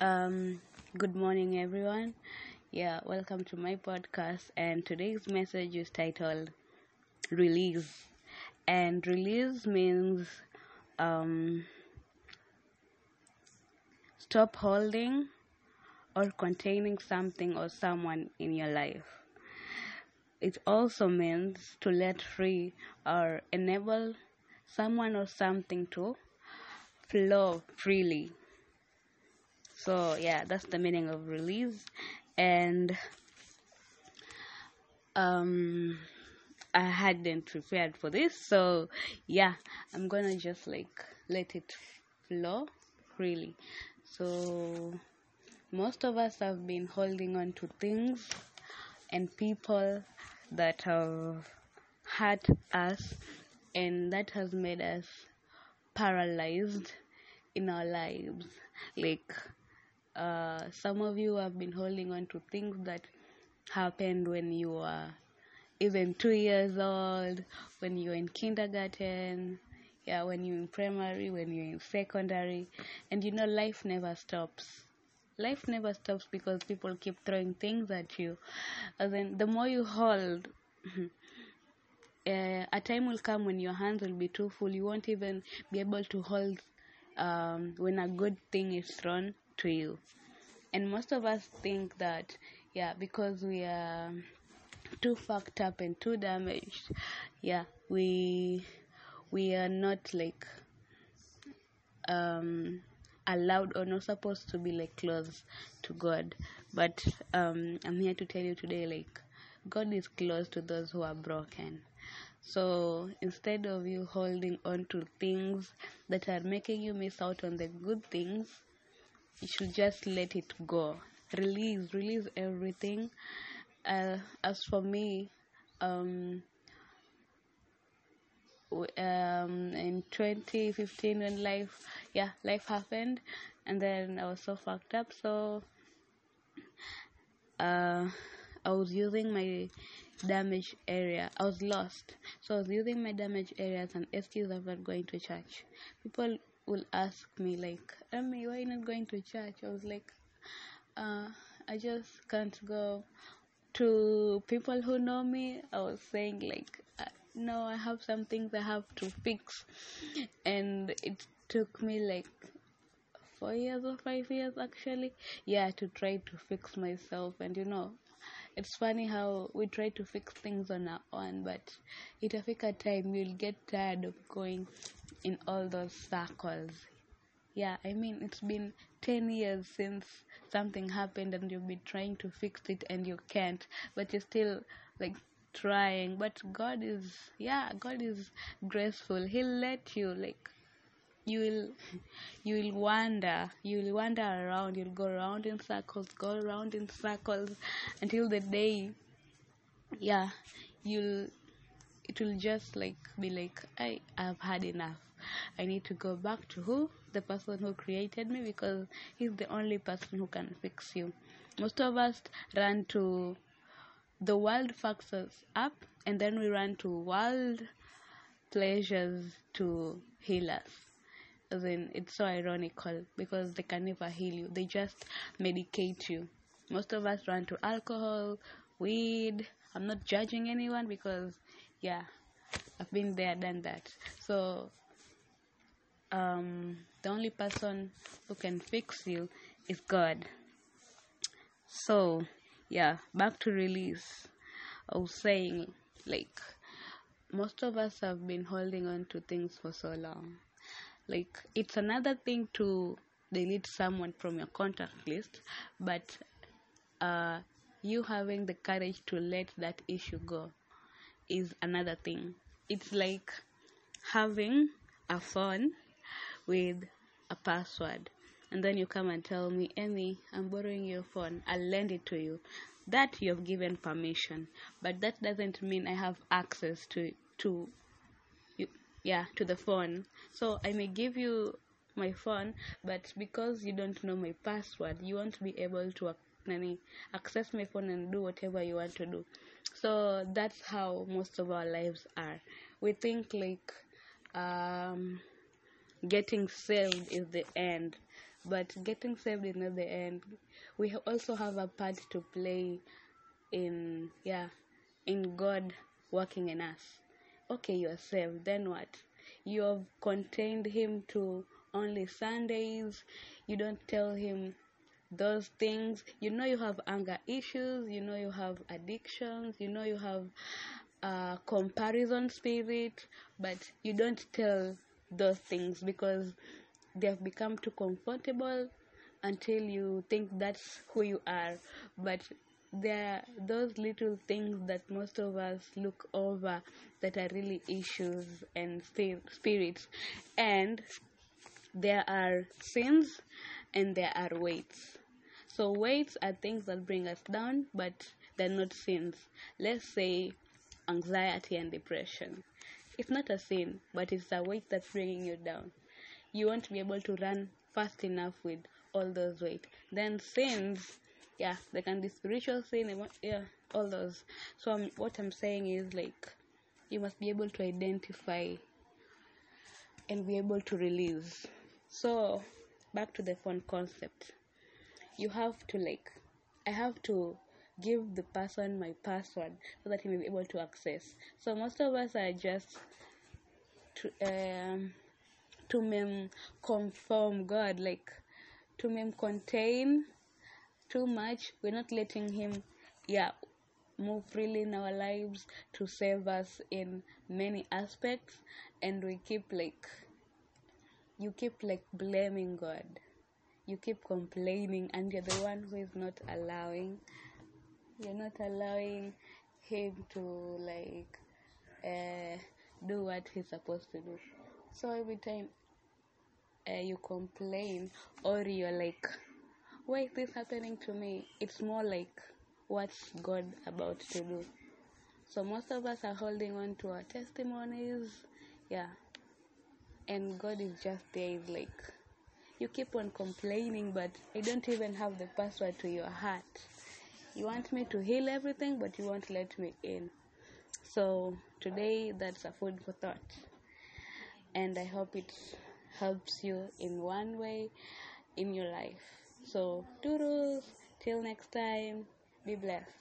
Um, good morning, everyone. Yeah, welcome to my podcast. And today's message is titled Release. And release means um, stop holding or containing something or someone in your life. It also means to let free or enable someone or something to flow freely. So, yeah, that's the meaning of release. And um, I hadn't prepared for this, so yeah, I'm gonna just like let it flow freely. So, most of us have been holding on to things and people that have hurt us, and that has made us paralyzed in our lives. Like, uh, some of you have been holding on to things that happened when you were even two years old, when you were in kindergarten, yeah, when you're in primary, when you're in secondary, and you know, life never stops. Life never stops because people keep throwing things at you. And then the more you hold, uh, a time will come when your hands will be too full. You won't even be able to hold um, when a good thing is thrown to you. And most of us think that, yeah, because we are too fucked up and too damaged, yeah, we we are not like um allowed or not supposed to be like close to God. But um I'm here to tell you today like God is close to those who are broken. So instead of you holding on to things that are making you miss out on the good things, you should just let it go. Release, release everything. Uh, as for me, um, um, in 2015 when life, yeah, life happened, and then I was so fucked up. So uh, I was using my damaged area. I was lost. So I was using my damaged area as an excuse of going to church. People will ask me like, Amy, why are you not going to church? I was like, uh, I just can't go. To people who know me, I was saying like, uh, no, I have some things I have to fix, and it took me like four years or five years actually, yeah, to try to fix myself. And you know, it's funny how we try to fix things on our own, but itafika time you'll get tired of going in all those circles. Yeah, I mean, it's been 10 years since something happened and you've been trying to fix it and you can't, but you're still like trying. But God is, yeah, God is graceful. He'll let you, like, you will you will wander you will wander around you'll go around in circles go around in circles until the day yeah you'll it will just like be like i i've had enough. I need to go back to who? The person who created me because he's the only person who can fix you. Most of us run to the world fucks us up and then we run to world pleasures to heal us as in it's so ironical because they can never heal you. They just medicate you. Most of us run to alcohol weed. I'm not judging anyone because yeah i've been there done that. So um the only person who can fix you is god. So yeah back to release. I was saying like most of us have been holding on to things for so long like it's another thing to delete someone from your contact list but uh, you having the courage to let that issue go is another thing. It's like having a phone with a password and then you come and tell me Amy I'm borrowing your phone. I'll lend it to you. That you have given permission but that doesn't mean I have access to to yeah to the phone. So i may give you my phone but because you don't know my password you won't be able to access my phone and do whatever you want to do. So that's how most of our lives are. We think like um getting saved is the end but getting saved is not the end. We also have a part to play in yeah in god working in us okay you're saved then what? You have contained him to only sundays. You don't tell him those things. You know you have anger issues. You know you have addictions. You know you have uh, comparison spirit. But you don't tell those things because they have become too comfortable until you think that's who you are. But there are those little things that most of us look over that are really issues and spirits. And there are sins and there are weights. So weights are things that bring us down but they're not sins. Let's say anxiety and depression. It's not a sin but it's a weight that's bringing you down. You won't be able to run fast enough with all those weight. Then sins yeah they can be spiritual sin emo- yeah all those. So um, what i'm saying is like you must be able to identify and be able to release. So back to the phone concept. You have to like i have to give the person my password so that he may be able to access. So most of us are just to um to mem conform god like to mem contain too much we're not letting him yeah move freely in our lives to save us in many aspects. And we keep like you keep like blaming god. You keep complaining and you're the one who is not allowing you're not allowing him to like uh, do what he's supposed to do. So every time uh, you complain or you're like why is this happening to me? It's more like what's god about to do. So most of us are holding on to our testimonies yeah. And god is just there is like you keep on complaining but i don't even have the password to your heart. You want me to heal everything but you won't let me in. So today that's a food for thought. And i hope it helps you in one way in your life so toodles. Till next time. Be blessed